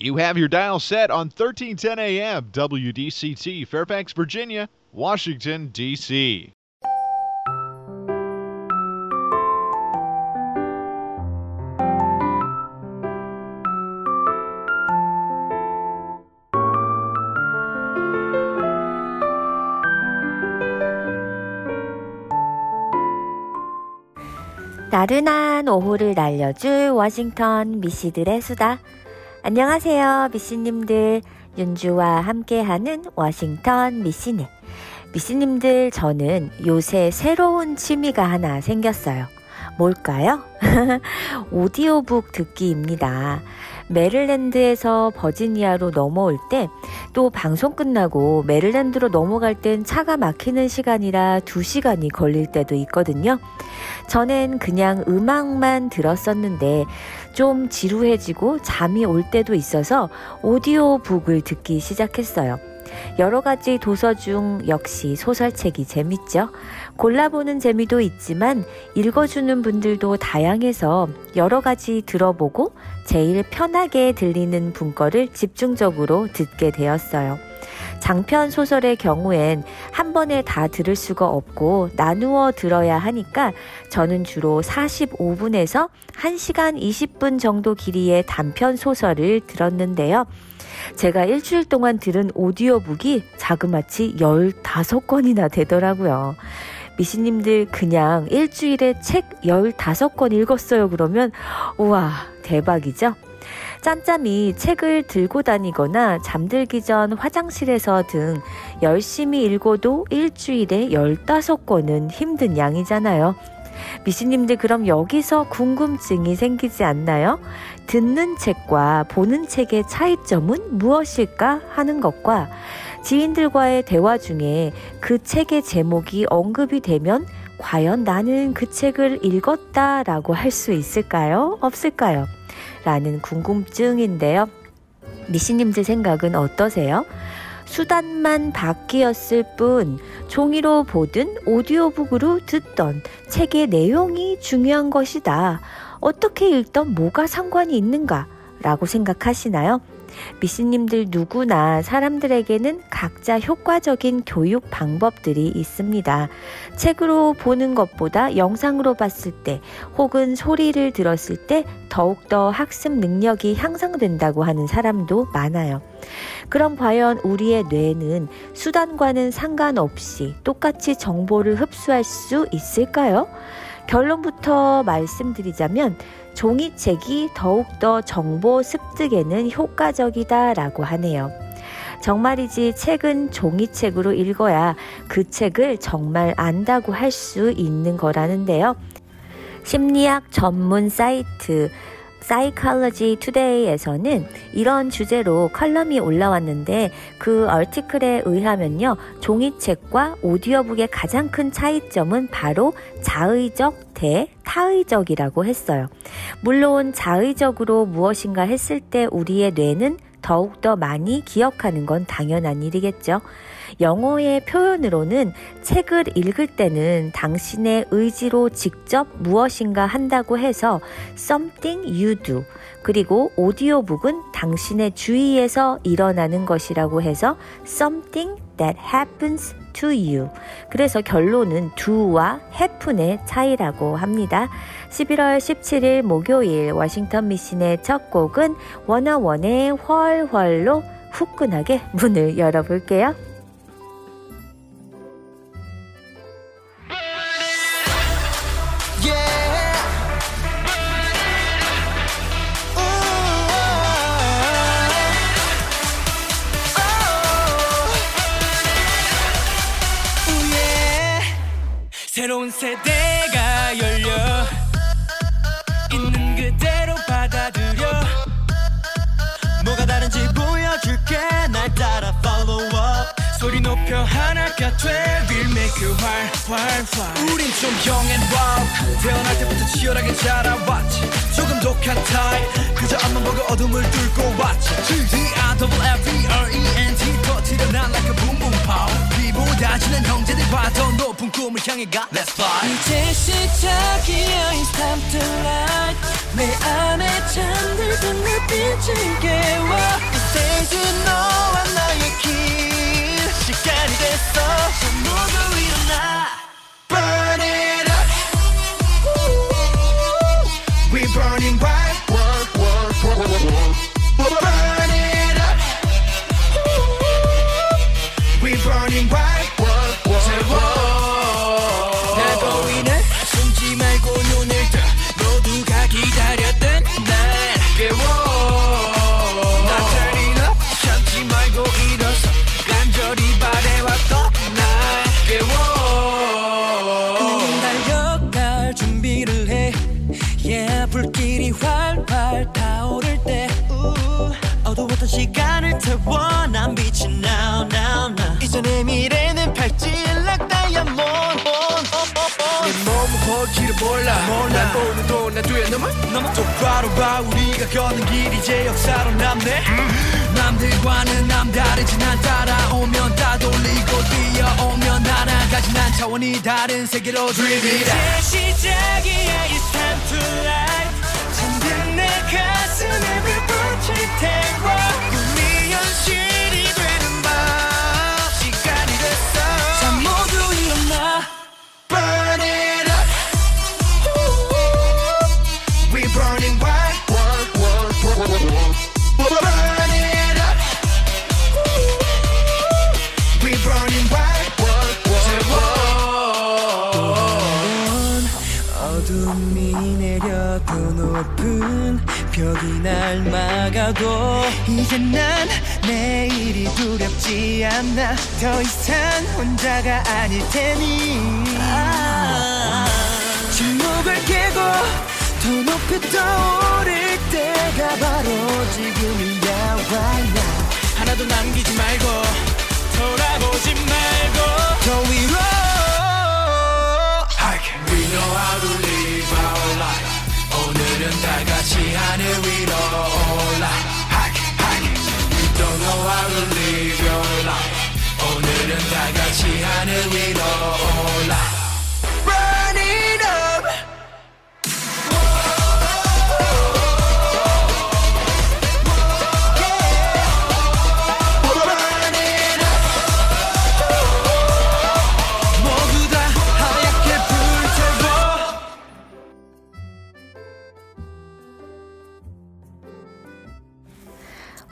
You have your dial set on 1310 AM WDCT, Fairfax, Virginia, Washington, D.C. 나른한 오후를 날려줄 워싱턴 미씨들의 수다. 안녕하세요, 미씨님들. 윤주와 함께하는 워싱턴 미씨네. 미씨님들, 저는 요새 새로운 취미가 하나 생겼어요. 뭘까요? 오디오북 듣기입니다. 메릴랜드에서 버지니아로 넘어올 때 또 방송 끝나고 메릴랜드로 넘어갈 땐 차가 막히는 시간이라 2시간이 걸릴 때도 있거든요. 전엔 그냥 음악만 들었었는데 좀 지루해지고 잠이 올 때도 있어서 오디오북을 듣기 시작했어요. 여러 가지 도서 중 역시 소설책이 재밌죠. 골라보는 재미도 있지만 읽어주는 분들도 다양해서 여러 가지 들어보고 제일 편하게 들리는 분거를 집중적으로 듣게 되었어요. 장편 소설의 경우엔 한 번에 다 들을 수가 없고 나누어 들어야 하니까 저는 주로 45분에서 1시간 20분 정도 길이의 단편 소설을 들었는데요. 제가 일주일 동안 들은 오디오북이 자그마치 15권이나 되더라고요. 미신님들 그냥 일주일에 책 15권 읽었어요. 그러면, 우와, 대박이죠? 짬짬이 책을 들고 다니거나 잠들기 전 화장실에서 등 열심히 읽어도 일주일에 15권은 힘든 양이잖아요. 미신님들 그럼 여기서 궁금증이 생기지 않나요? 듣는 책과 보는 책의 차이점은 무엇일까 하는 것과 지인들과의 대화 중에 그 책의 제목이 언급이 되면 과연 나는 그 책을 읽었다라고 할 수 있을까요? 없을까요? 라는 궁금증인데요. 미신님들 생각은 어떠세요? 수단만 바뀌었을 뿐 종이로 보든 오디오북으로 듣던 책의 내용이 중요한 것이다. 어떻게 읽던 뭐가 상관이 있는가? 라고 생각하시나요? 미씨님들 누구나 사람들에게는 각자 효과적인 교육 방법들이 있습니다. 책으로 보는 것보다 영상으로 봤을 때 혹은 소리를 들었을 때 더욱더 학습 능력이 향상된다고 하는 사람도 많아요. 그럼 과연 우리의 뇌는 수단과는 상관없이 똑같이 정보를 흡수할 수 있을까요? 결론부터 말씀드리자면 종이책이 더욱더 정보 습득에는 효과적이다라고 하네요. 정말이지 책은 종이책으로 읽어야 그 책을 정말 안다고 할 수 있는 거라는데요. 심리학 전문 사이트 Psychology Today에서는 이런 주제로 컬럼이 올라왔는데 그 얼티클에 의하면요. 종이책과 오디오북의 가장 큰 차이점은 바로 자의적 대 타의적이라고 했어요. 물론 자의적으로 무엇인가 했을 때 우리의 뇌는 더욱더 많이 기억하는 건 당연한 일이겠죠. 영어의 표현으로는 책을 읽을 때는 당신의 의지로 직접 무엇인가 한다고 해서 something you do. 그리고 오디오북은 당신의 주위에서 일어나는 것이라고 해서 something that happens to you. 그래서 결론은 do와 happen의 차이라고 합니다. 11월 17일 목요일 워싱턴 미신의 첫 곡은 원어원의 훨훨로 후끈하게 문을 열어볼게요. 새로운 세대가 열려 있는 그대로 받아들여. 뭐가 다른지 보여줄게. 날 따라 follow up. 소리 높여 하나가 돼. We'll make you 활활활 우린 좀 young and wild. 태어날 때부터 치열하게 자라왔지. 조금 독한 타입. 그저 앞만 보고 어둠을 뚫고 왔지. G-D-I-F-F-E-R-E-N-T 터트려 난 like a boom boom pow 비보다 지난 아는 형제들과 더 높은 꿈을 향해 가. Let's fly. 이제 시작이야 It's time to light 내 안에 잠들던 눈빛을 깨워 이제는 너와 나의 길. 시간이 됐어. 저 모두 일어나. Burn it up. We burning bright 바로 봐 우리가 걷는 길 이 제 역사로 남네. 남들과는 남다르지 난 따라오면 따돌리고 뛰어오면 하나가지. 난 차원이 다른 세계로 드립이다 이제 시작이야 It's time to light 잠든 내 가슴에 불붙일 태워 높은 벽이 날 막아도 이제 난 내일이 두렵지 않아. 더 이상 혼자가 아닐 테니. 침묵을 깨고 더 높이 떠오를 때가 바로 지금이야 right now 하나도 남기지 말고 돌아보지 말고. 더 위로. We know how to live. 오늘은 다 같이 하늘 위로 올라. Hike. You don't know how to live your life. 오늘은 다 같이 하늘 위로 올라.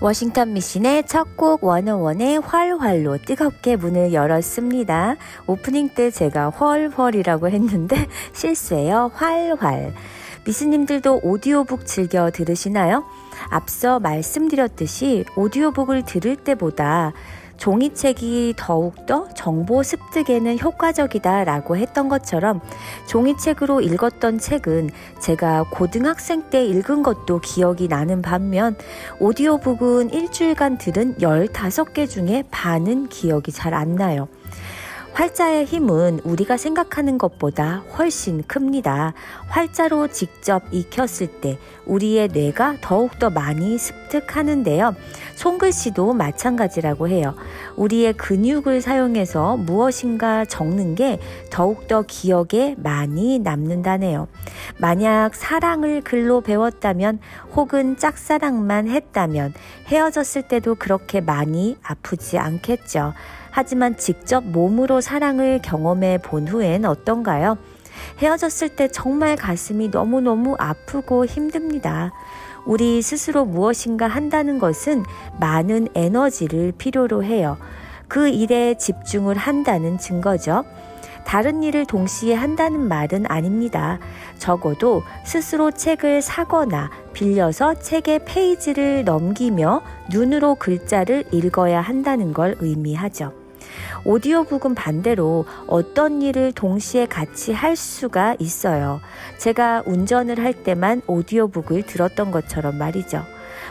워싱턴 미신의 첫 곡 원어원의 활활로 뜨겁게 문을 열었습니다. 오프닝 때 제가 헐헐이라고 했는데 실수예요. 활활. 미스님들도 오디오북 즐겨 들으시나요? 앞서 말씀드렸듯이 오디오북을 들을 때보다 종이책이 더욱더 정보 습득에는 효과적이다라고 했던 것처럼 종이책으로 읽었던 책은 제가 고등학생 때 읽은 것도 기억이 나는 반면 오디오북은 일주일간 들은 15개 중에 반은 기억이 잘 안 나요. 활자의 힘은 우리가 생각하는 것보다 훨씬 큽니다. 활자로 직접 익혔을 때 우리의 뇌가 더욱더 많이 습득하는데요. 손글씨도 마찬가지라고 해요. 우리의 근육을 사용해서 무엇인가 적는 게 더욱더 기억에 많이 남는다네요. 만약 사랑을 글로 배웠다면 혹은 짝사랑만 했다면 헤어졌을 때도 그렇게 많이 아프지 않겠죠. 하지만 직접 몸으로 사랑을 경험해 본 후엔 어떤가요? 헤어졌을 때 정말 가슴이 너무너무 아프고 힘듭니다. 우리 스스로 무엇인가 한다는 것은 많은 에너지를 필요로 해요. 그 일에 집중을 한다는 증거죠. 다른 일을 동시에 한다는 말은 아닙니다. 적어도 스스로 책을 사거나 빌려서 책의 페이지를 넘기며 눈으로 글자를 읽어야 한다는 걸 의미하죠. 오디오북은 반대로 어떤 일을 동시에 같이 할 수가 있어요. 제가 운전을 할 때만 오디오북을 들었던 것처럼 말이죠.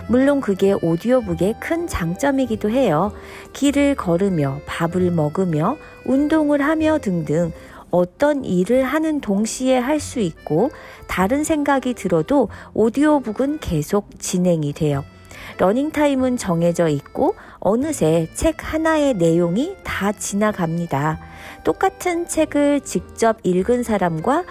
물론 그게 오디오북의 큰 장점이기도 해요. 길을 걸으며 밥을 먹으며 운동을 하며 등등 어떤 일을 하는 동시에 할 수 있고 다른 생각이 들어도 오디오북은 계속 진행이 돼요. 러닝타임은 정해져 있고 어느새 책 하나의 내용이 다 지나갑니다. 똑같은 책을 직접 읽은 사람과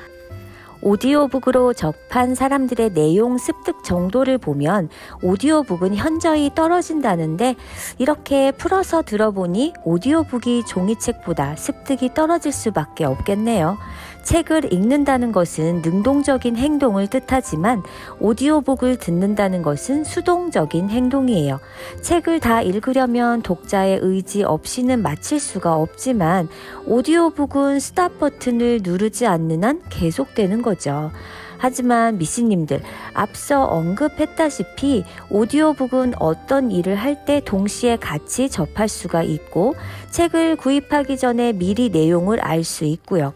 오디오북으로 접한 사람들의 내용 습득 정도를 보면 오디오북은 현저히 떨어진다는데 이렇게 풀어서 들어보니 오디오북이 종이책보다 습득이 떨어질 수밖에 없겠네요. 책을 읽는다는 것은 능동적인 행동을 뜻하지만 오디오북을 듣는다는 것은 수동적인 행동이에요. 책을 다 읽으려면 독자의 의지 없이는 마칠 수가 없지만 오디오북은 스탑 버튼을 누르지 않는 한 계속되는 거죠. 하지만 미씨님들, 앞서 언급했다시피 오디오북은 어떤 일을 할 때 동시에 같이 접할 수가 있고 책을 구입하기 전에 미리 내용을 알 수 있고요.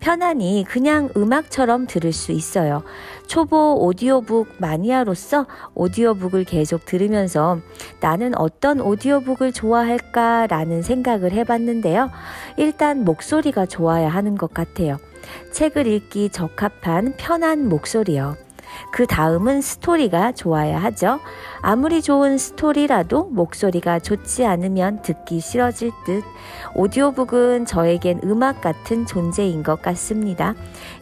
편안히 그냥 음악처럼 들을 수 있어요. 초보 오디오북 마니아로서 오디오북을 계속 들으면서 나는 어떤 오디오북을 좋아할까라는 생각을 해봤는데요. 일단 목소리가 좋아야 하는 것 같아요. 책을 읽기 적합한 편한 목소리요. 그 다음은 스토리가 좋아야 하죠. 아무리 좋은 스토리라도 목소리가 좋지 않으면 듣기 싫어질 듯. 오디오북은 저에겐 음악 같은 존재인 것 같습니다.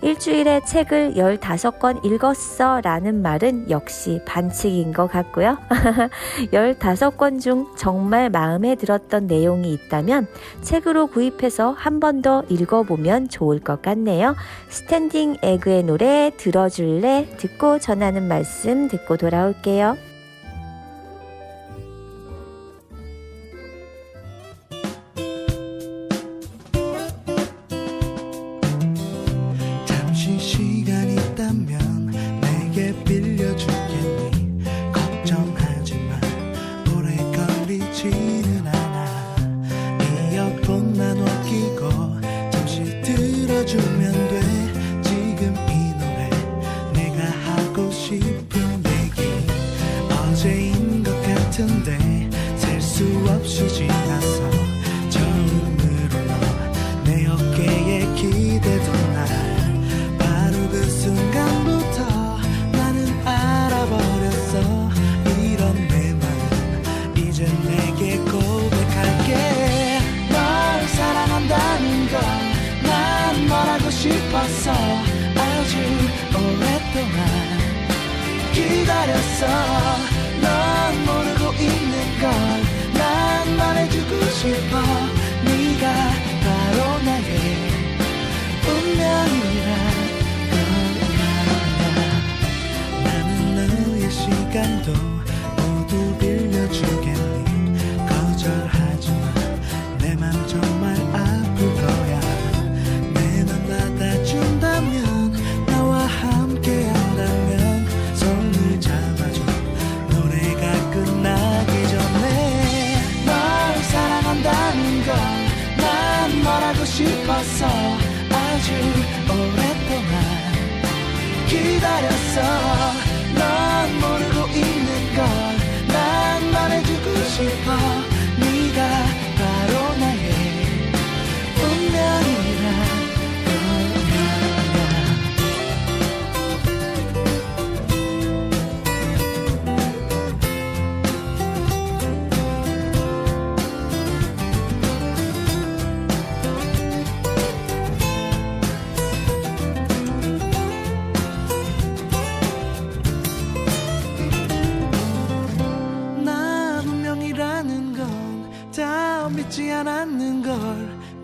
일주일에 책을 15권 읽었어 라는 말은 역시 반칙인 것 같고요. 15권 중 정말 마음에 들었던 내용이 있다면 책으로 구입해서 한 번 더 읽어보면 좋을 것 같네요. 스탠딩 에그의 노래 들어줄래? 듣고 읽고 전하는 말씀 듣고 돌아올게요. 잠시 시간 있다면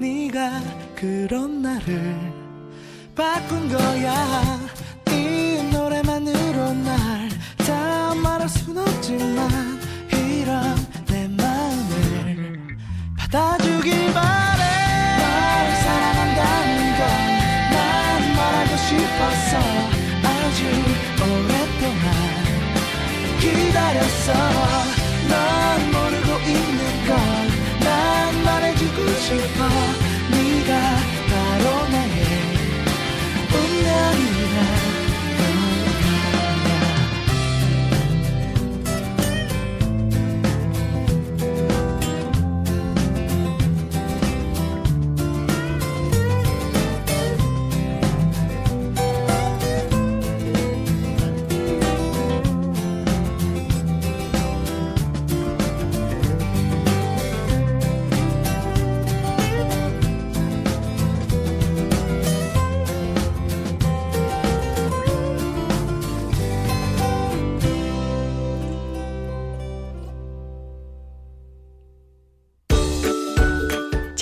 네가 그런 나를 바꾼 거야. 이 노래만으로 날 다 말할 순 없지만 이런 내 마음을 받아주길 바래. 널 사랑한다는 걸 난 말하고 싶었어 아주 오랫동안 기다렸어.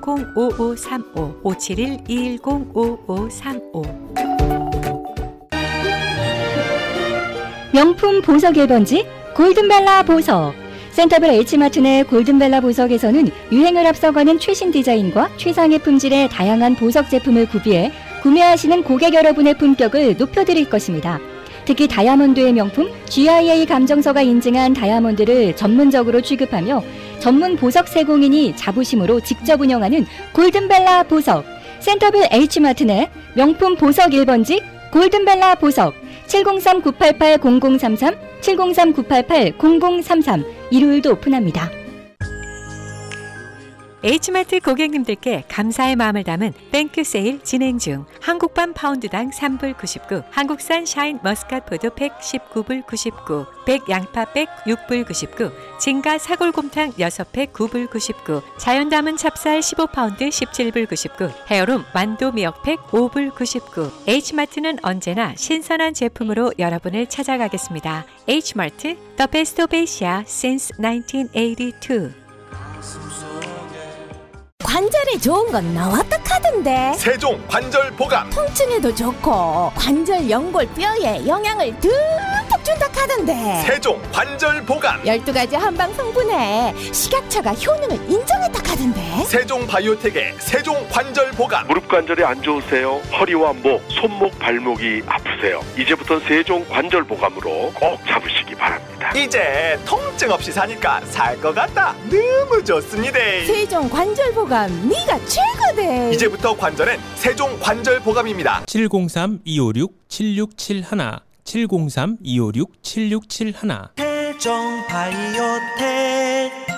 571-210-5535 571-210-5535 명품 보석 1번지 골든벨라 보석 센터빌 H마트 내 골든벨라 보석에서는 유행을 앞서가는 최신 디자인과 최상의 품질의 다양한 보석 제품을 구비해 구매하시는 고객 여러분의 품격을 높여드릴 것입니다. 특히 다이아몬드의 명품 GIA 감정서가 인증한 다이아몬드를 전문적으로 취급하며 전문 보석 세공인이 자부심으로 직접 운영하는 골든벨라 보석 센터빌 H마트 내 명품 보석 1번지 골든벨라 보석 703-988-0033 703-988-0033 일요일도 오픈합니다. H마트 고객님들께 감사의 마음을 담은 thank you 세일 진행 중. 한국판 파운드당 3불 99, 한국산 샤인 머스캣 포도 팩 19불 99, 백 양파 백 6불 99, 진가 사골곰탕 6팩 9불 99, 자연 담은 찹쌀 15파운드 17불 99, 헤어룸 완도 미역팩 5불 99. H마트는 언제나 신선한 제품으로 여러분을 찾아가겠습니다. H마트, The Best of since 1982. 관절에 좋은 건 나왔다 카던데. 세종 관절 보감 통증에도 좋고 관절 연골 뼈에 영양을 듬뿍 준다 카던데. 세종 관절 보감 12가지 한방 성분에 식약처가 효능을 인정했다 카던데. 세종 바이오텍의 세종 관절 보감 무릎 관절이 안 좋으세요? 허리와 목, 손목, 발목이 아프세요? 이제부터 세종 관절 보감으로 꼭 잡으시기 바랍니다. 이제 통증 없이 사니까 살 것 같다. 너무 좋습니다. 세종 관절 보감 네가 최고대 이제부터 관절은 세종 관절 보감입니다. 703-256-7671 703-256-7671 세종 바이오텍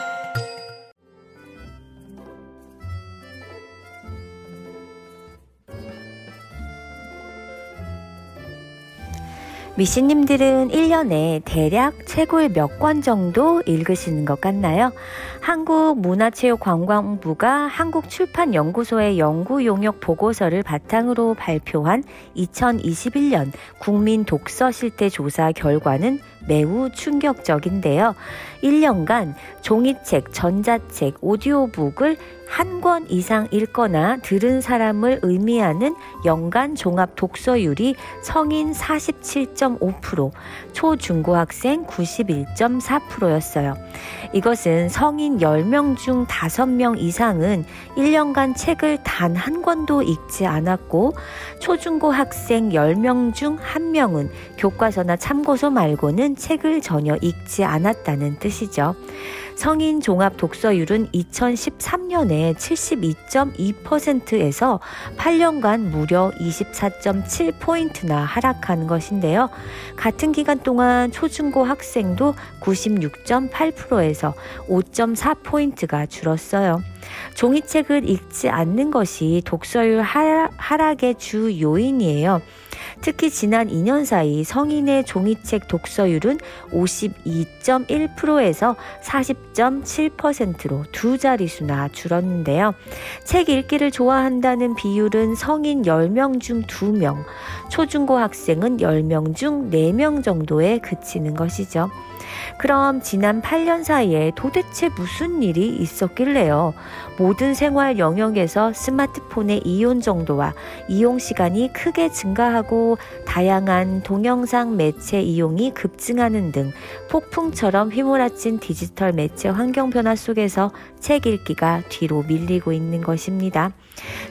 미씨님들은 1년에 대략 책을 몇 권 정도 읽으시는 것 같나요? 한국문화체육관광부가 한국출판연구소의 연구 용역 보고서를 바탕으로 발표한 2021년 국민 독서 실태 조사 결과는 매우 충격적인데요. 1년간 종이책, 전자책, 오디오북을 한 권 이상 읽거나 들은 사람을 의미하는 연간 종합 독서율이 성인 47.5%, 초중고학생 91.4%였어요. 이것은 성인 10명 중 5명 이상은 1년간 책을 단 한 권도 읽지 않았고, 초중고 학생 10명 중 1명은 교과서나 참고서 말고는 책을 전혀 읽지 않았다는 뜻이죠. 성인 종합 독서율은 2013년에 72.2%에서 8년간 무려 24.7포인트나 하락한 것인데요. 같은 기간 동안 초중고 학생도 96.8%에서 5.4포인트가 줄었어요. 종이책을 읽지 않는 것이 독서율 하락의 주 요인이에요. 특히 지난 2년 사이 성인의 종이책 독서율은 52.1%에서 40.7%로 두 자릿수나 줄었는데요. 책 읽기를 좋아한다는 비율은 성인 10명 중 2명, 초중고 학생은 10명 중 4명 정도에 그치는 것이죠. 그럼 지난 8년 사이에 도대체 무슨 일이 있었길래요? 모든 생활 영역에서 스마트폰의 이용 정도와 이용 시간이 크게 증가하고 다양한 동영상 매체 이용이 급증하는 등 폭풍처럼 휘몰아친 디지털 매체 환경 변화 속에서 책 읽기가 뒤로 밀리고 있는 것입니다.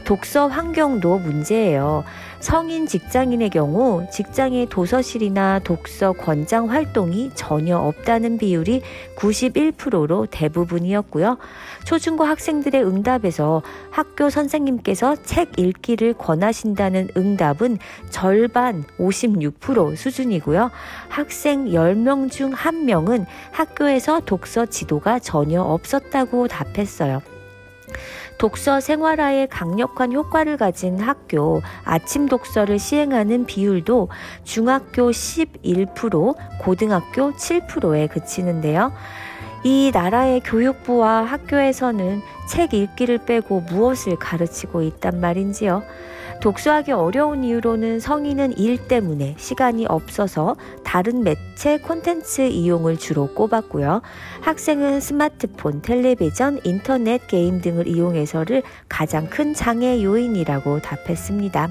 독서 환경도 문제예요. 성인 직장인의 경우 직장의 도서실이나 독서 권장 활동이 전혀 없다는 비율이 91%로 대부분이었고요. 초중고 학생들의 응답에서 학교 선생님께서 책 읽기를 권하신다는 응답은 절반 56% 수준이고요. 학생 10명 중 1명은 학교에서 독서 지도가 전혀 없었다고 답했어요. 독서 생활화에 강력한 효과를 가진 학교 아침 독서를 시행하는 비율도 중학교 11%, 고등학교 7%에 그치는데요. 이 나라의 교육부와 학교에서는 책 읽기를 빼고 무엇을 가르치고 있단 말인지요. 독서하기 어려운 이유로는 성인은 일 때문에 시간이 없어서 다른 매체 콘텐츠 이용을 주로 꼽았고요. 학생은 스마트폰, 텔레비전, 인터넷 게임 등을 이용해서를 가장 큰 장애 요인이라고 답했습니다.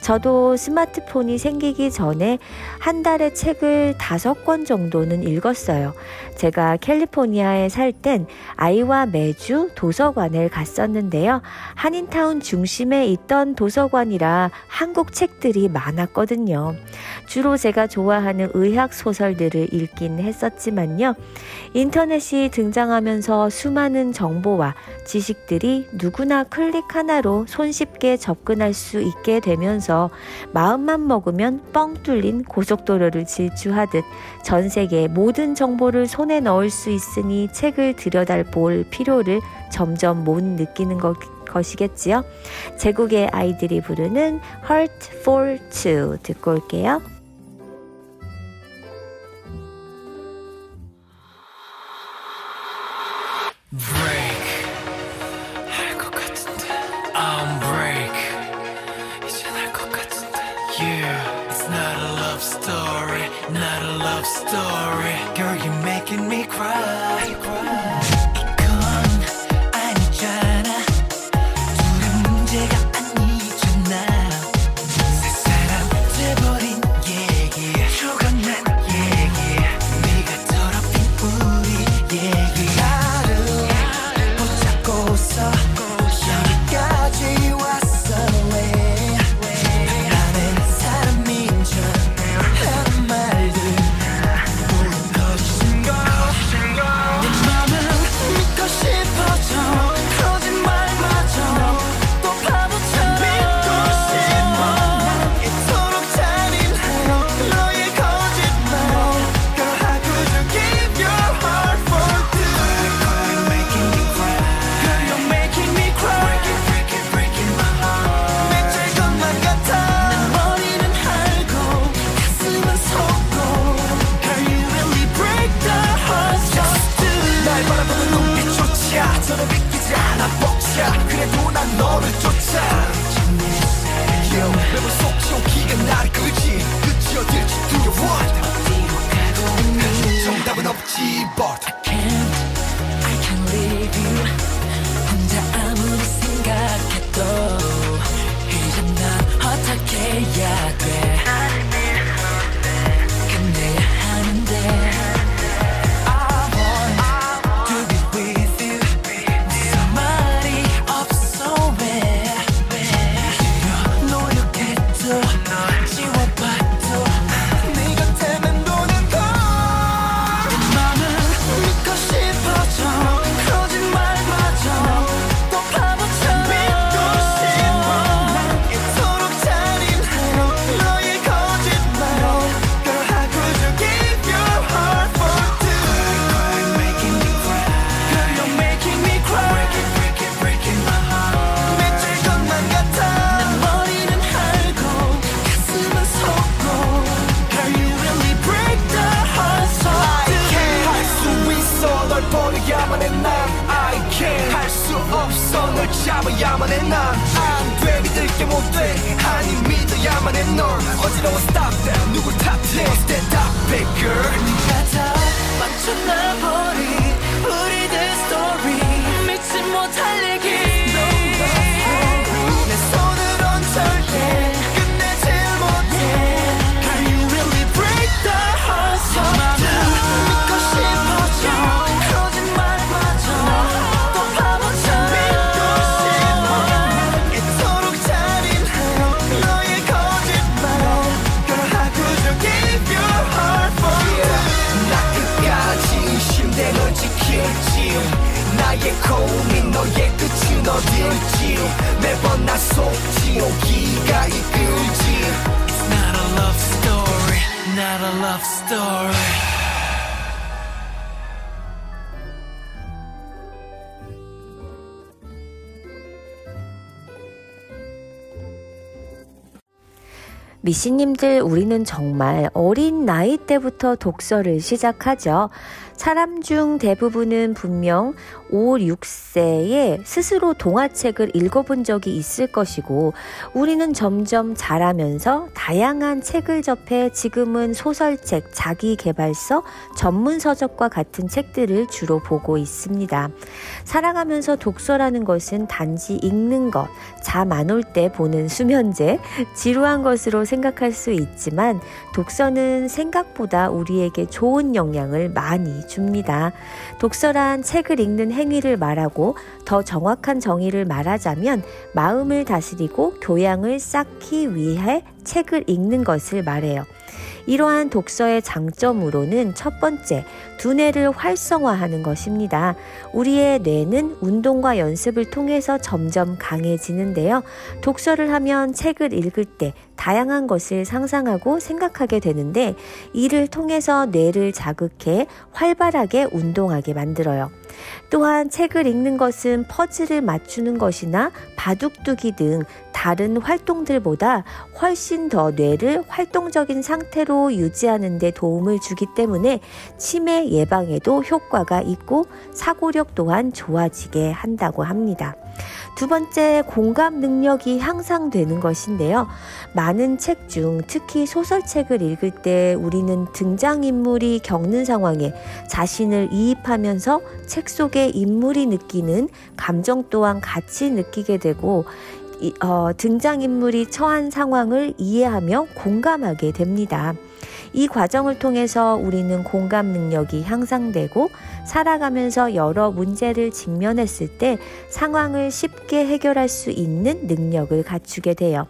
저도 스마트폰이 생기기 전에 한 달에 책을 다섯 권 정도는 읽었어요. 제가 캘리포니아에 살 땐 아이와 매주 도서관을 갔었는데요. 한인타운 중심에 있던 도서관이라 한국 책들이 많았거든요. 주로 제가 좋아하는 의학 소설들을 읽긴 했었지만요. 인터넷이 등장하면서 수많은 정보와 지식들이 누구나 클릭 하나로 손쉽게 접근할 수 있게 되면서 마음만 먹으면 뻥 뚫린 고속도로를 질주하듯 전 세계 모든 정보를 손에 넣을 수 있으니 책을 들여다볼 필요를 점점 못 느끼는 것 것이겠지요. 제국의 아이들이 부르는 Heart for Two 듣고 올게요. Story. Girl you're making me cry love story. 미신님들, 우리는 정말 어린 나이 때부터 독서를 시작하죠. 사람 중 대부분은 분명 5, 6세에 스스로 동화책을 읽어본 적이 있을 것이고 우리는 점점 자라면서 다양한 책을 접해 지금은 소설책, 자기개발서, 전문서적과 같은 책들을 주로 보고 있습니다. 살아가면서 독서라는 것은 단지 읽는 것, 잠 안 올 때 보는 수면제, 지루한 것으로 생각할 수 있지만 독서는 생각보다 우리에게 좋은 영향을 많이 줍니다. 독서란 책을 읽는 행위를 말하고 더 정확한 정의를 말하자면 마음을 다스리고 교양을 쌓기 위해 책을 읽는 것을 말해요. 이러한 독서의 장점으로는 첫 번째, 두뇌를 활성화하는 것입니다. 우리의 뇌는 운동과 연습을 통해서 점점 강해지는데요. 독서를 하면 책을 읽을 때 다양한 것을 상상하고 생각하게 되는데 이를 통해서 뇌를 자극해 활발하게 운동하게 만들어요. 또한 책을 읽는 것은 퍼즐을 맞추는 것이나 바둑두기 등 다른 활동들보다 훨씬 더 뇌를 활동적인 상태로 유지하는 데 도움을 주기 때문에 치매 예방에도 효과가 있고 사고력 또한 좋아지게 한다고 합니다. 두 번째, 공감 능력이 향상되는 것인데요. 많은 책 중 특히 소설책을 읽을 때 우리는 등장인물이 겪는 상황에 자신을 이입하면서 책 속의 인물이 느끼는 감정 또한 같이 느끼게 되고 어, 등장인물이 처한 상황을 이해하며 공감하게 됩니다. 이 과정을 통해서 우리는 공감 능력이 향상되고 살아가면서 여러 문제를 직면했을 때 상황을 쉽게 해결할 수 있는 능력을 갖추게 돼요.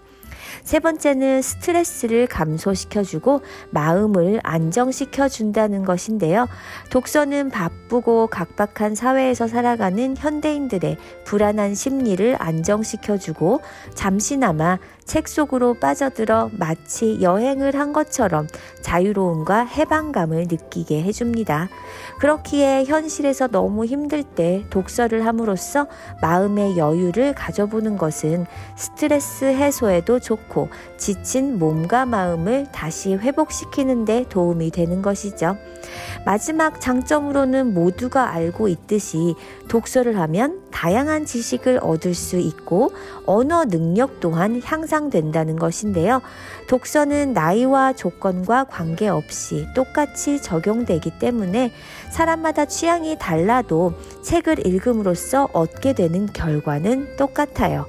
세 번째는 스트레스를 감소시켜주고 마음을 안정시켜준다는 것인데요. 독서는 바쁘고 각박한 사회에서 살아가는 현대인들의 불안한 심리를 안정시켜주고 잠시나마 책 속으로 빠져들어 마치 여행을 한 것처럼 자유로움과 해방감을 느끼게 해줍니다. 그렇기에 현실에서 너무 힘들 때 독서를 함으로써 마음의 여유를 가져보는 것은 스트레스 해소에도 좋고 지친 몸과 마음을 다시 회복시키는데 도움이 되는 것이죠. 마지막 장점으로는 모두가 알고 있듯이 독서를 하면 다양한 지식을 얻을 수 있고 언어 능력 또한 향상된다는 것인데요. 독서는 나이와 조건과 관계없이 똑같이 적용되기 때문에 사람마다 취향이 달라도 책을 읽음으로써 얻게 되는 결과는 똑같아요.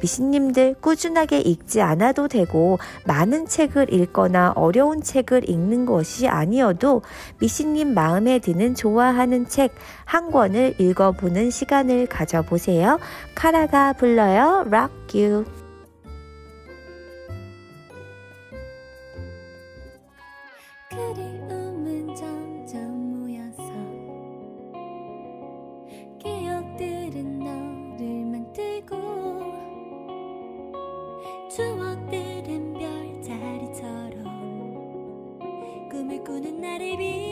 미신님들 꾸준하게 읽지 않아도 되고 많은 책을 읽거나 어려운 책을 읽는 것이 아니어도 미신님 마음에 드는 좋아하는 책 한 권을 읽어보는 시간을 가 져보세요. 카라가 불러요. Rock You. 추억들은 별자리처럼 꿈을 꾸는 나를 비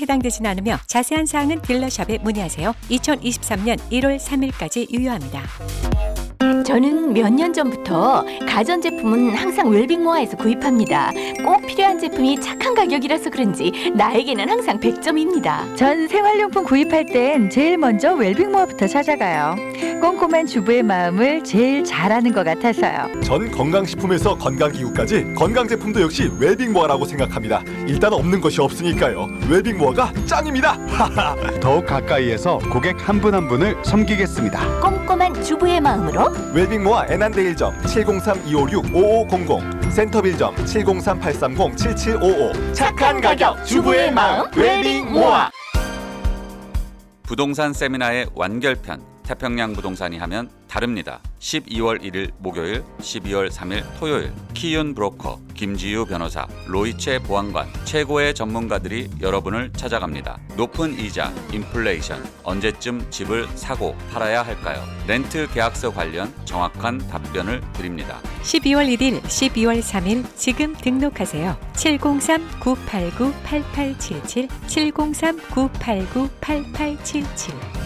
해당되지는 않으며 자세한 사항은 dealer shop에 문의하세요. 2023년 1월 3일까지 유효합니다. 저는 몇 년 전부터 가전제품은 항상 웰빙모아에서 구입합니다. 꼭 필요한 제품이 착한 가격이라서 그런지 나에게는 항상 100점입니다. 전 생활용품 구입할 땐 제일 먼저 웰빙모아부터 찾아가요. 꼼꼼한 주부의 마음을 제일 잘하는 것 같아서요. 전 건강식품에서 건강기구까지 건강제품도 역시 웰빙모아라고 생각합니다. 일단 없는 것이 없으니까요. 웰빙 모아가 짱입니다. 더욱 가까이에서 고객 한 분 한 분을 섬기겠습니다. 꼼꼼한 주부의 마음으로 웰빙모아 애난데 일점 703-256-5500 센터빌점 703-830-7755 착한 가격, 주부의 마음, 웰빙모아. 부동산 세미나의 완결편 태평양 부동산이 하면 다릅니다. 12월 1일 목요일, 12월 3일 토요일 키윤 브로커, 김지유 변호사, 로이체 보안관 최고의 전문가들이 여러분을 찾아갑니다. 높은 이자, 인플레이션, 언제쯤 집을 사고 팔아야 할까요? 렌트 계약서 관련 정확한 답변을 드립니다. 12월 1일, 12월 3일 지금 등록하세요. 703-989-8877, 703-989-8877.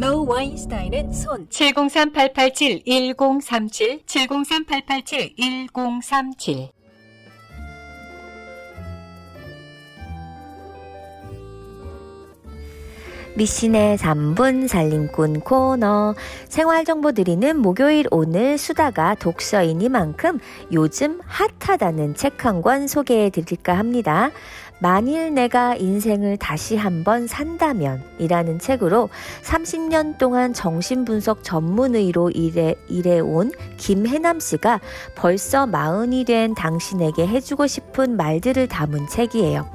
로우 와인스타인 앤 손 703-887-1037 703-887-1037 미신의 3분 살림꾼 코너. 생활정보 드리는 목요일 오늘 수다가 독서이니만큼 요즘 핫하다는 책 한 권 소개해 드릴까 합니다. 만일 내가 인생을 다시 한번 산다면 이라는 책으로 30년 동안 정신분석 전문의로 일해, 일해온 김혜남 씨가 벌써 마흔이 된 당신에게 해주고 싶은 말들을 담은 책이에요.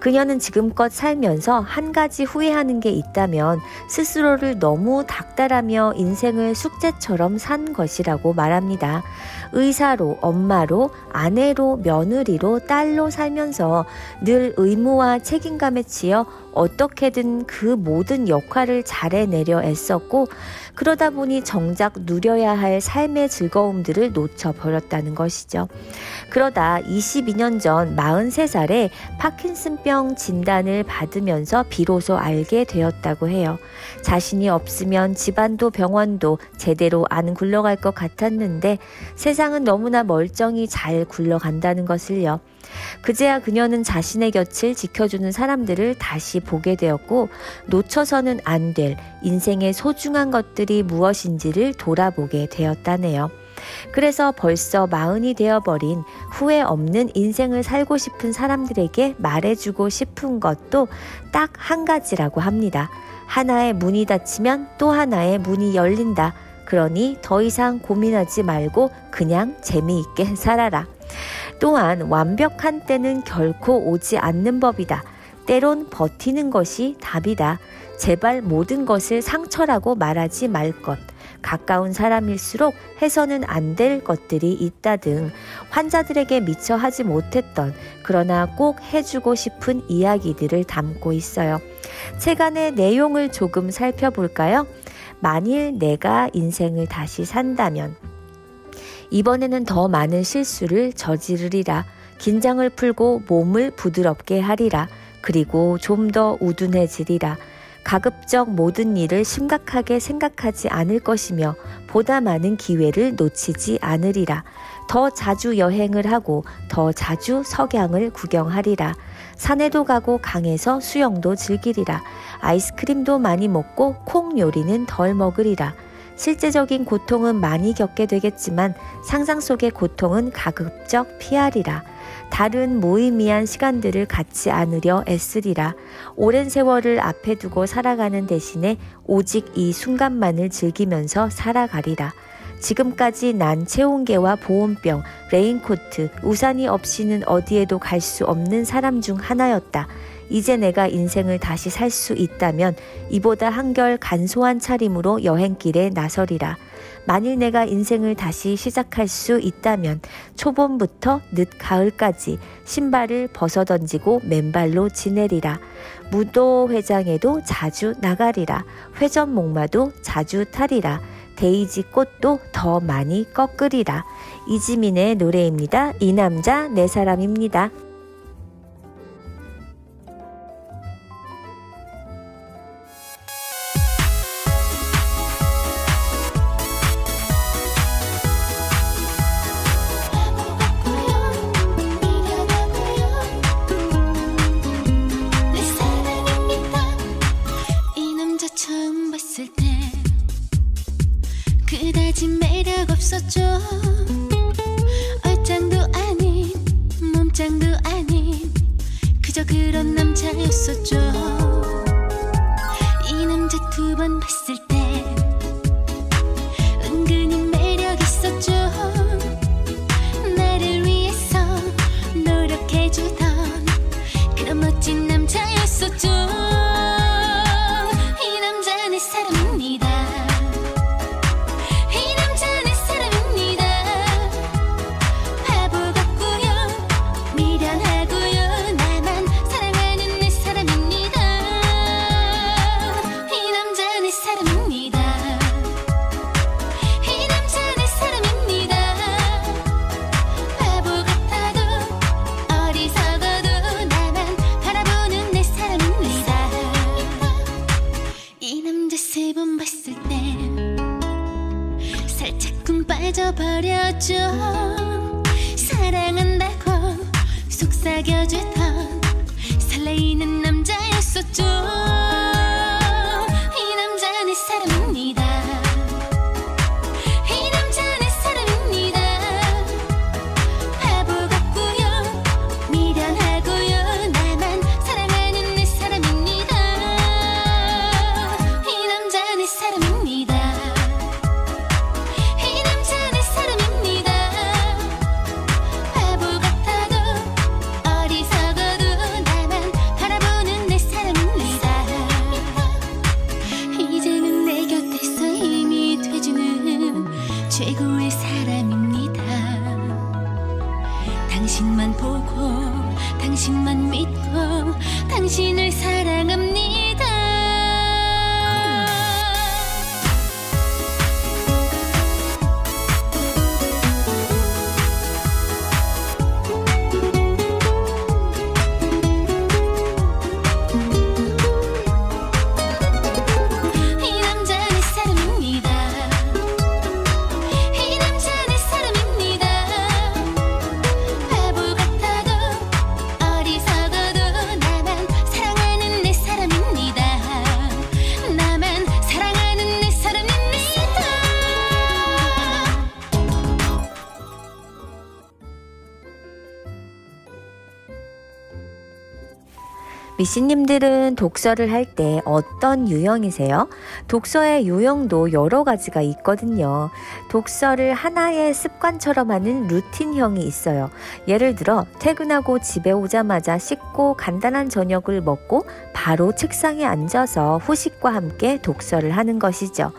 그녀는 지금껏 살면서 한 가지 후회하는 게 있다면 스스로를 너무 닥달하며 인생을 숙제처럼 산 것이라고 말합니다. 의사로, 엄마로, 아내로, 며느리로, 딸로 살면서 늘 의무와 책임감에 치여 어떻게든 그 모든 역할을 잘해내려 애썼고 그러다 보니 정작 누려야 할 삶의 즐거움들을 놓쳐버렸다는 것이죠. 그러다 22년 전 43살에 파킨슨병 진단을 받으면서 비로소 알게 되었다고 해요. 자신이 없으면 집안도 병원도 제대로 안 굴러갈 것 같았는데 세상은 너무나 멀쩡히 잘 굴러간다는 것을요. 그제야 그녀는 자신의 곁을 지켜주는 사람들을 다시 보게 되었고 놓쳐서는 안 될 인생의 소중한 것들이 무엇인지를 돌아보게 되었다네요. 그래서 벌써 마흔이 되어버린 후회 없는 인생을 살고 싶은 사람들에게 말해주고 싶은 것도 딱 한 가지라고 합니다. 하나의 문이 닫히면 또 하나의 문이 열린다. 그러니 더 이상 고민하지 말고 그냥 재미있게 살아라. 또한 완벽한 때는 결코 오지 않는 법이다. 때론 버티는 것이 답이다. 제발 모든 것을 상처라고 말하지 말 것. 가까운 사람일수록 해서는 안 될 것들이 있다 등 환자들에게 미처 하지 못했던 그러나 꼭 해주고 싶은 이야기들을 담고 있어요. 책 안의 내용을 조금 살펴볼까요? 만일 내가 인생을 다시 산다면 이번에는 더 많은 실수를 저지르리라. 긴장을 풀고 몸을 부드럽게 하리라. 그리고 좀 더 우둔해지리라. 가급적 모든 일을 심각하게 생각하지 않을 것이며 보다 많은 기회를 놓치지 않으리라. 더 자주 여행을 하고 더 자주 석양을 구경하리라. 산에도 가고 강에서 수영도 즐기리라. 아이스크림도 많이 먹고 콩 요리는 덜 먹으리라. 실제적인 고통은 많이 겪게 되겠지만 상상 속의 고통은 가급적 피하리라. 다른 무의미한 시간들을 갖지 않으려 애쓰리라. 오랜 세월을 앞에 두고 살아가는 대신에 오직 이 순간만을 즐기면서 살아가리라. 지금까지 난 체온계와 보온병, 레인코트, 우산이 없이는 어디에도 갈 수 없는 사람 중 하나였다. 이제 내가 인생을 다시 살 수 있다면 이보다 한결 간소한 차림으로 여행길에 나서리라. 만일 내가 인생을 다시 시작할 수 있다면 초봄부터 늦 가을까지 신발을 벗어 던지고 맨발로 지내리라. 무도 회장에도 자주 나가리라. 회전 목마도 자주 타리라. 데이지 꽃도 더 많이 꺾으리라. 이지민의 노래입니다. 이 남자 내 사람입니다. 미씨님들은 독서를 할 때 어떤 유형이세요? 독서의 유형도 여러 가지가 있거든요. 독서를 하나의 습관처럼 하는 루틴형이 있어요. 예를 들어 퇴근하고 집에 오자마자 씻고 간단한 저녁을 먹고 바로 책상에 앉아서 후식과 함께 독서를 하는 것이죠.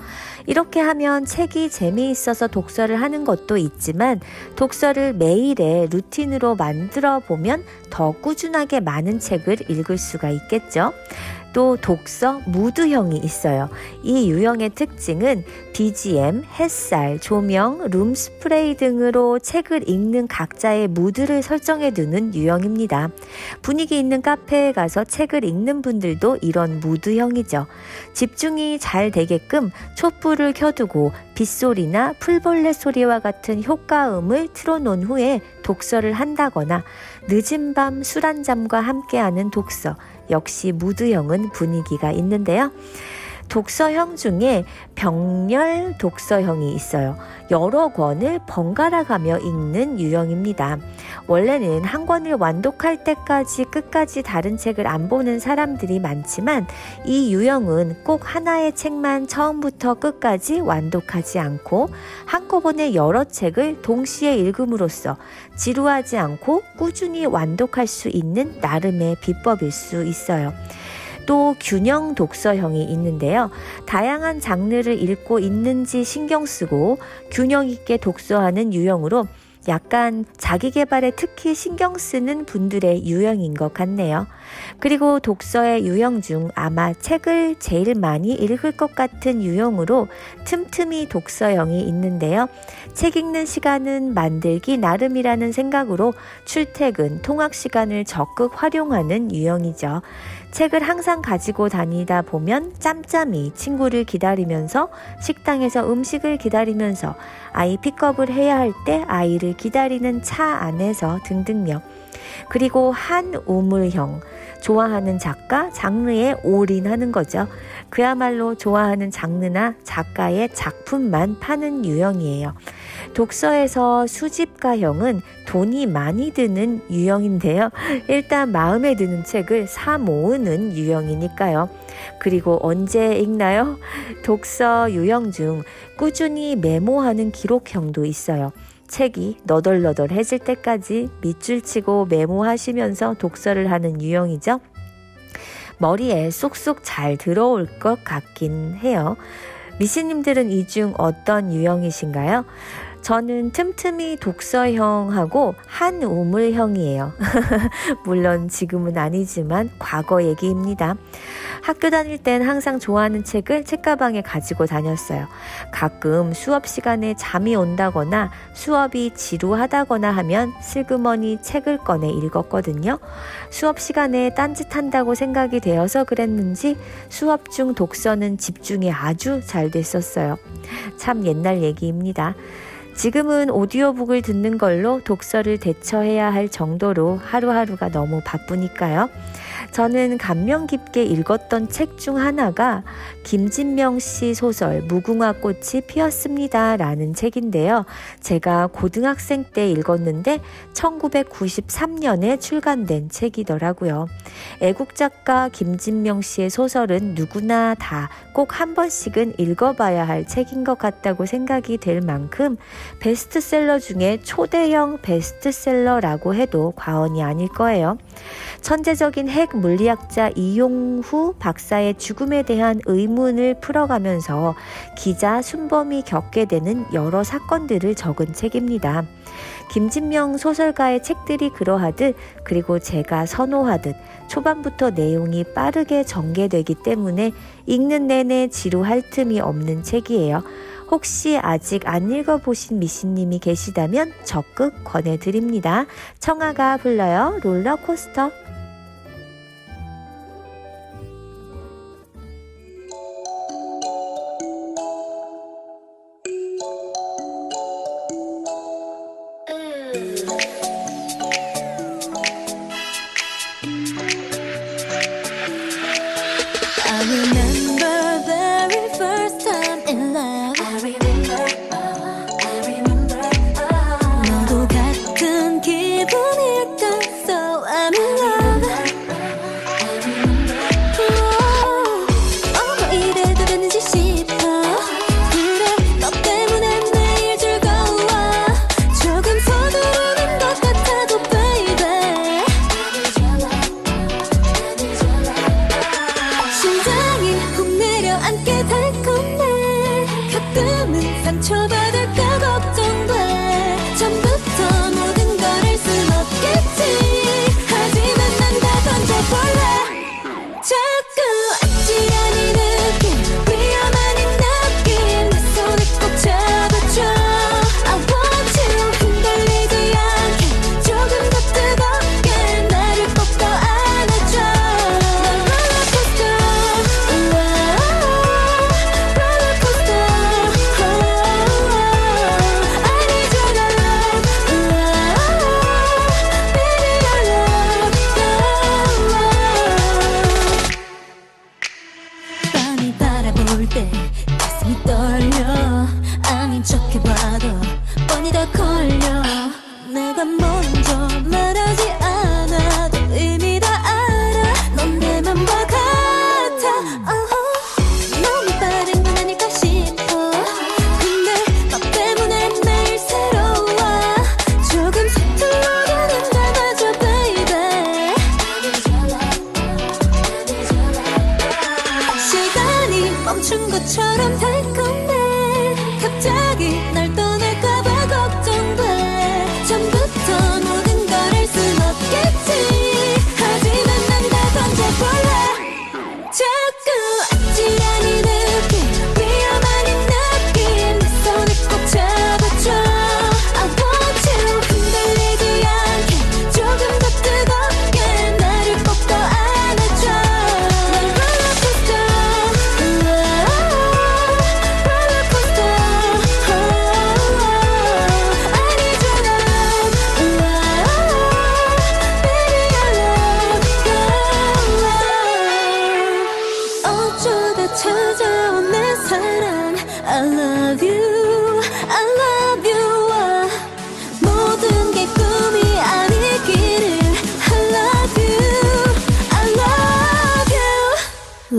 이렇게 하면 책이 재미있어서 독서를 하는 것도 있지만 독서를 매일의 루틴으로 만들어 보면 더 꾸준하게 많은 책을 읽을 수가 있겠죠. 또 독서 무드형이 있어요. 이 유형의 특징은 BGM, 햇살, 조명, 룸 스프레이 등으로 책을 읽는 각자의 무드를 설정해 두는 유형입니다. 분위기 있는 카페에 가서 책을 읽는 분들도 이런 무드형이죠. 집중이 잘 되게끔 촛불을 켜두고 빗소리나 풀벌레 소리와 같은 효과음을 틀어놓은 후에 독서를 한다거나 늦은 밤 술 한 잔과 함께하는 독서, 역시 무드형은 분위기가 있는데요. 독서형 중에 병렬 독서형이 있어요. 여러 권을 번갈아 가며 읽는 유형입니다. 원래는 한 권을 완독할 때까지 끝까지 다른 책을 안 보는 사람들이 많지만 이 유형은 꼭 하나의 책만 처음부터 끝까지 완독하지 않고 한꺼번에 여러 책을 동시에 읽음으로써 지루하지 않고 꾸준히 완독할 수 있는 나름의 비법일 수 있어요. 또 균형 독서형이 있는데요. 다양한 장르를 읽고 있는지 신경 쓰고 균형 있게 독서하는 유형으로 약간 자기 개발에 특히 신경 쓰는 분들의 유형인 것 같네요. 그리고 독서의 유형 중 아마 책을 제일 많이 읽을 것 같은 유형으로 틈틈이 독서형이 있는데요. 책 읽는 시간은 만들기 나름이라는 생각으로 출퇴근, 통학 시간을 적극 활용하는 유형이죠. 책을 항상 가지고 다니다 보면 짬짬이 친구를 기다리면서 식당에서 음식을 기다리면서 아이 픽업을 해야 할 때 아이를 기다리는 차 안에서 등등요. 그리고 한 우물형. 좋아하는 작가, 장르에 올인하는 거죠. 그야말로 좋아하는 장르나 작가의 작품만 파는 유형이에요. 독서에서 수집가형은 돈이 많이 드는 유형인데요. 일단 마음에 드는 책을 사 모으는 유형이니까요. 그리고 언제 읽나요? 독서 유형 중 꾸준히 메모하는 기록형도 있어요. 책이 너덜너덜해질 때까지 밑줄 치고 메모하시면서 독서를 하는 유형이죠. 머리에 쏙쏙 잘 들어올 것 같긴 해요. 미씨님들은 이 중 어떤 유형이신가요? 저는 틈틈이 독서형하고 한우물형이에요. 물론 지금은 아니지만 과거 얘기입니다. 학교 다닐 땐 항상 좋아하는 책을 책가방에 가지고 다녔어요. 가끔 수업 시간에 잠이 온다거나 수업이 지루하다거나 하면 슬그머니 책을 꺼내 읽었거든요. 수업 시간에 딴짓한다고 생각이 되어서 그랬는지 수업 중 독서는 집중이 아주 잘 됐었어요. 참 옛날 얘기입니다. 지금은 오디오북을 듣는 걸로 독서를 대처해야 할 정도로 하루하루가 너무 바쁘니까요. 저는 감명 깊게 읽었던 책 중 하나가 김진명 씨 소설 무궁화 꽃이 피었습니다 라는 책인데요. 제가 고등학생 때 읽었는데 1993년에 출간된 책이더라고요. 애국 작가 김진명 씨의 소설은 누구나 다 꼭 한 번씩은 읽어봐야 할 책인 것 같다고 생각이 될 만큼 베스트셀러 중에 초대형 베스트셀러라고 해도 과언이 아닐 거예요. 천재적인 핵 물리학자 이용후 박사의 죽음에 대한 의문을 풀어가면서 기자 순범이 겪게 되는 여러 사건들을 적은 책입니다. 김진명 소설가의 책들이 그러하듯 그리고 제가 선호하듯 초반부터 내용이 빠르게 전개되기 때문에 읽는 내내 지루할 틈이 없는 책이에요. 혹시 아직 안 읽어보신 미신님이 계시다면 적극 권해드립니다. 청아가 불러요. 롤러코스터.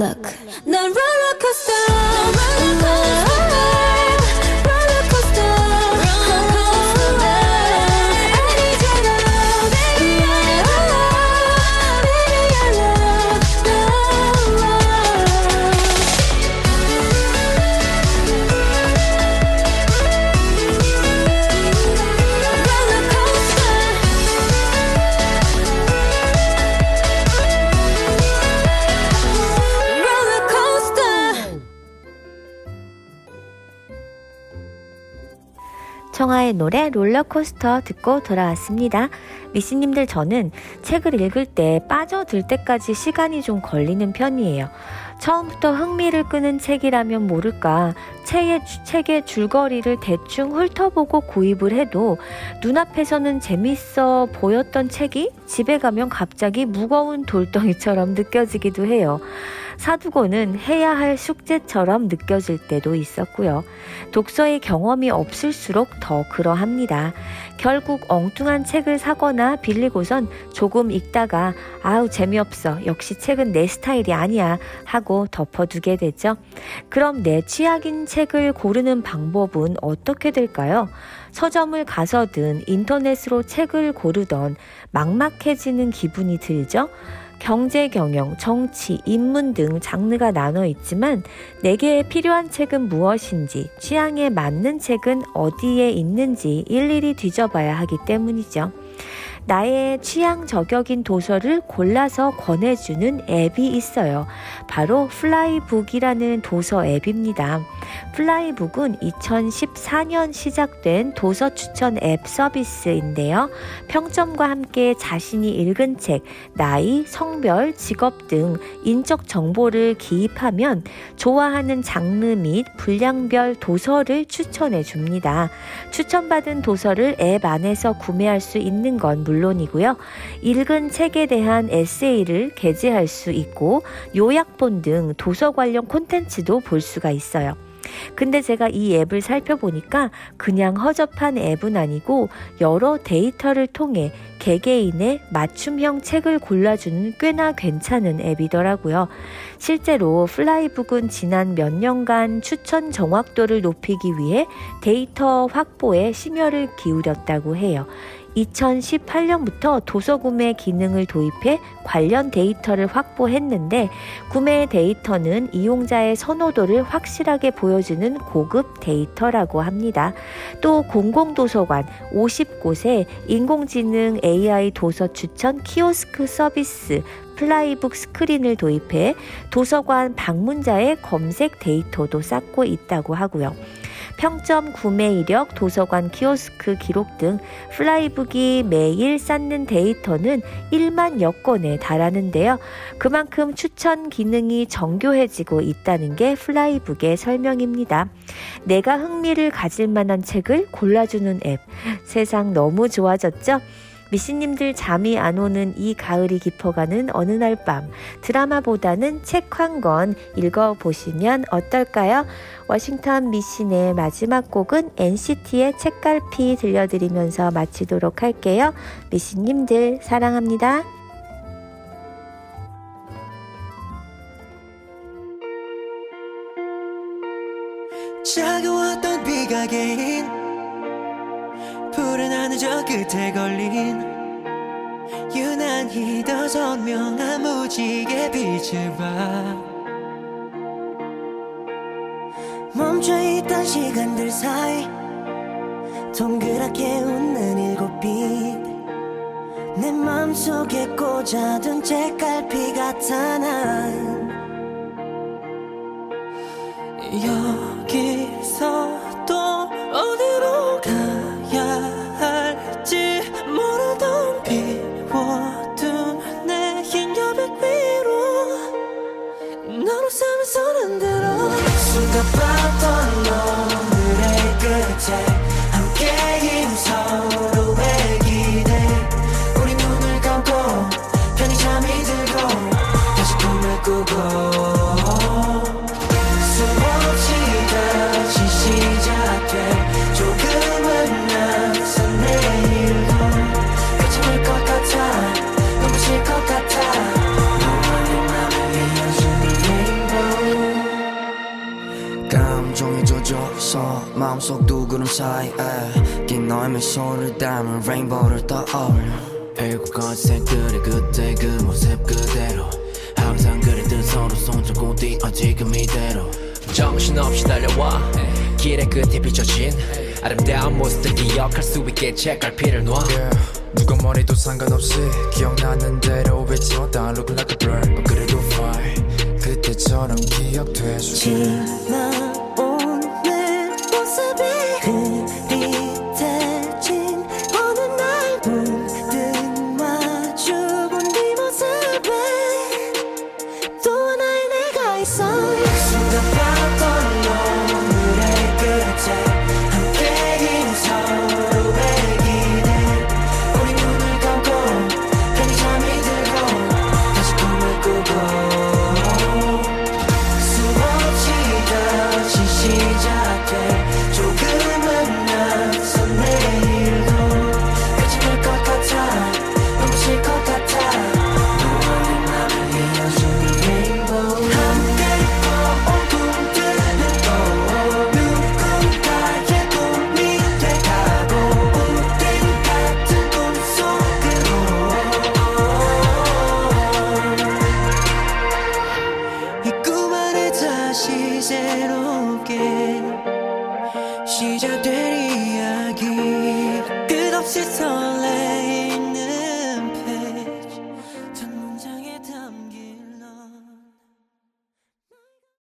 Look 노래 롤러코스터 듣고 돌아왔습니다. 미씨님들 저는 책을 읽을 때 빠져들 때까지 시간이 좀 걸리는 편이에요. 처음부터 흥미를 끄는 책이라면 모를까 책의, 책의 줄거리를 대충 훑어보고 구입을 해도 눈앞에서는 재밌어 보였던 책이 집에 가면 갑자기 무거운 돌덩이처럼 느껴지기도 해요. 사두고는 해야 할 숙제처럼 느껴질 때도 있었고요. 독서의 경험이 없을수록 더 그러합니다. 결국 엉뚱한 책을 사거나 빌리고선 조금 읽다가 아우 재미없어 역시 책은 내 스타일이 아니야 하고 덮어두게 되죠. 그럼 내 취향인 책을 고르는 방법은 어떻게 될까요? 서점을 가서든 인터넷으로 책을 고르던 막막해지는 기분이 들죠. 경제, 경영, 정치, 인문 등 장르가 나눠 있지만 내게 필요한 책은 무엇인지, 취향에 맞는 책은 어디에 있는지 일일이 뒤져봐야 하기 때문이죠. 나의 취향 저격인 도서를 골라서 권해주는 앱이 있어요. 바로 플라이북이라는 도서 앱입니다. 플라이북은 2014년 시작된 도서 추천 앱 서비스인데요. 평점과 함께 자신이 읽은 책, 나이, 성별, 직업 등 인적 정보를 기입하면 좋아하는 장르 및 분량별 도서를 추천해 줍니다. 추천받은 도서를 앱 안에서 구매할 수 있는 건 물론 이고요. 읽은 책에 대한 에세이를 게재할 수 있고 요약본 등 도서 관련 콘텐츠도 볼 수가 있어요. 근데 제가 이 앱을 살펴보니까 그냥 허접한 앱은 아니고 여러 데이터를 통해 개개인의 맞춤형 책을 골라주는 꽤나 괜찮은 앱이더라고요. 실제로 플라이북은 지난 몇 년간 추천 정확도를 높이기 위해 데이터 확보에 심혈을 기울였다고 해요. 2018년부터 도서 구매 기능을 도입해 관련 데이터를 확보했는데 구매 데이터는 이용자의 선호도를 확실하게 보여주는 고급 데이터라고 합니다. 또 공공도서관 50곳에 인공지능 AI 도서 추천 키오스크 서비스 플라이북 스크린을 도입해 도서관 방문자의 검색 데이터도 쌓고 있다고 하고요. 평점 구매 이력, 도서관 키오스크 기록 등 플라이북이 매일 쌓는 데이터는 1만 여 건에 달하는데요. 그만큼 추천 기능이 정교해지고 있다는 게 플라이북의 설명입니다. 내가 흥미를 가질 만한 책을 골라주는 앱. 세상 너무 좋아졌죠? 미씨님들 잠이 안 오는 이 가을이 깊어가는 어느 날 밤 드라마보다는 책 한 권 읽어보시면 어떨까요? 워싱턴 미신의 마지막 곡은 NCT의 책갈피 들려드리면서 마치도록 할게요. 미신님들 사랑합니다. 차가웠던 비가 개인 푸른 하늘 저 끝에 걸린 유난히 더 선명한 무지개 빛을 봐. 멈춰있던 시간들 사이 동그랗게 웃는 일곱 빛내 맘속에 꽂아둔 책갈피 같아 난 여기서 또 어디로 가 너로 삶을 손흔들어 순간 봤던 오 감정이 젖어서 마음속 두 구름 사이에 긴 너의 미소를 담은 레인보우를 떠올려. 배고픈 새들의 그때 그 모습 그대로. 항상 그랬던 서로 손잡고 뛰어 지금 이대로. 정신없이 달려와. 길의 끝에 비춰진 아름다운 모습들 기억할 수 있게 책갈피를 놔 누가 뭐래도 상관없이 기억나는 대로 외쳐 다 Look like a blur. but 그래도 fine 그때처럼 기억돼줘 지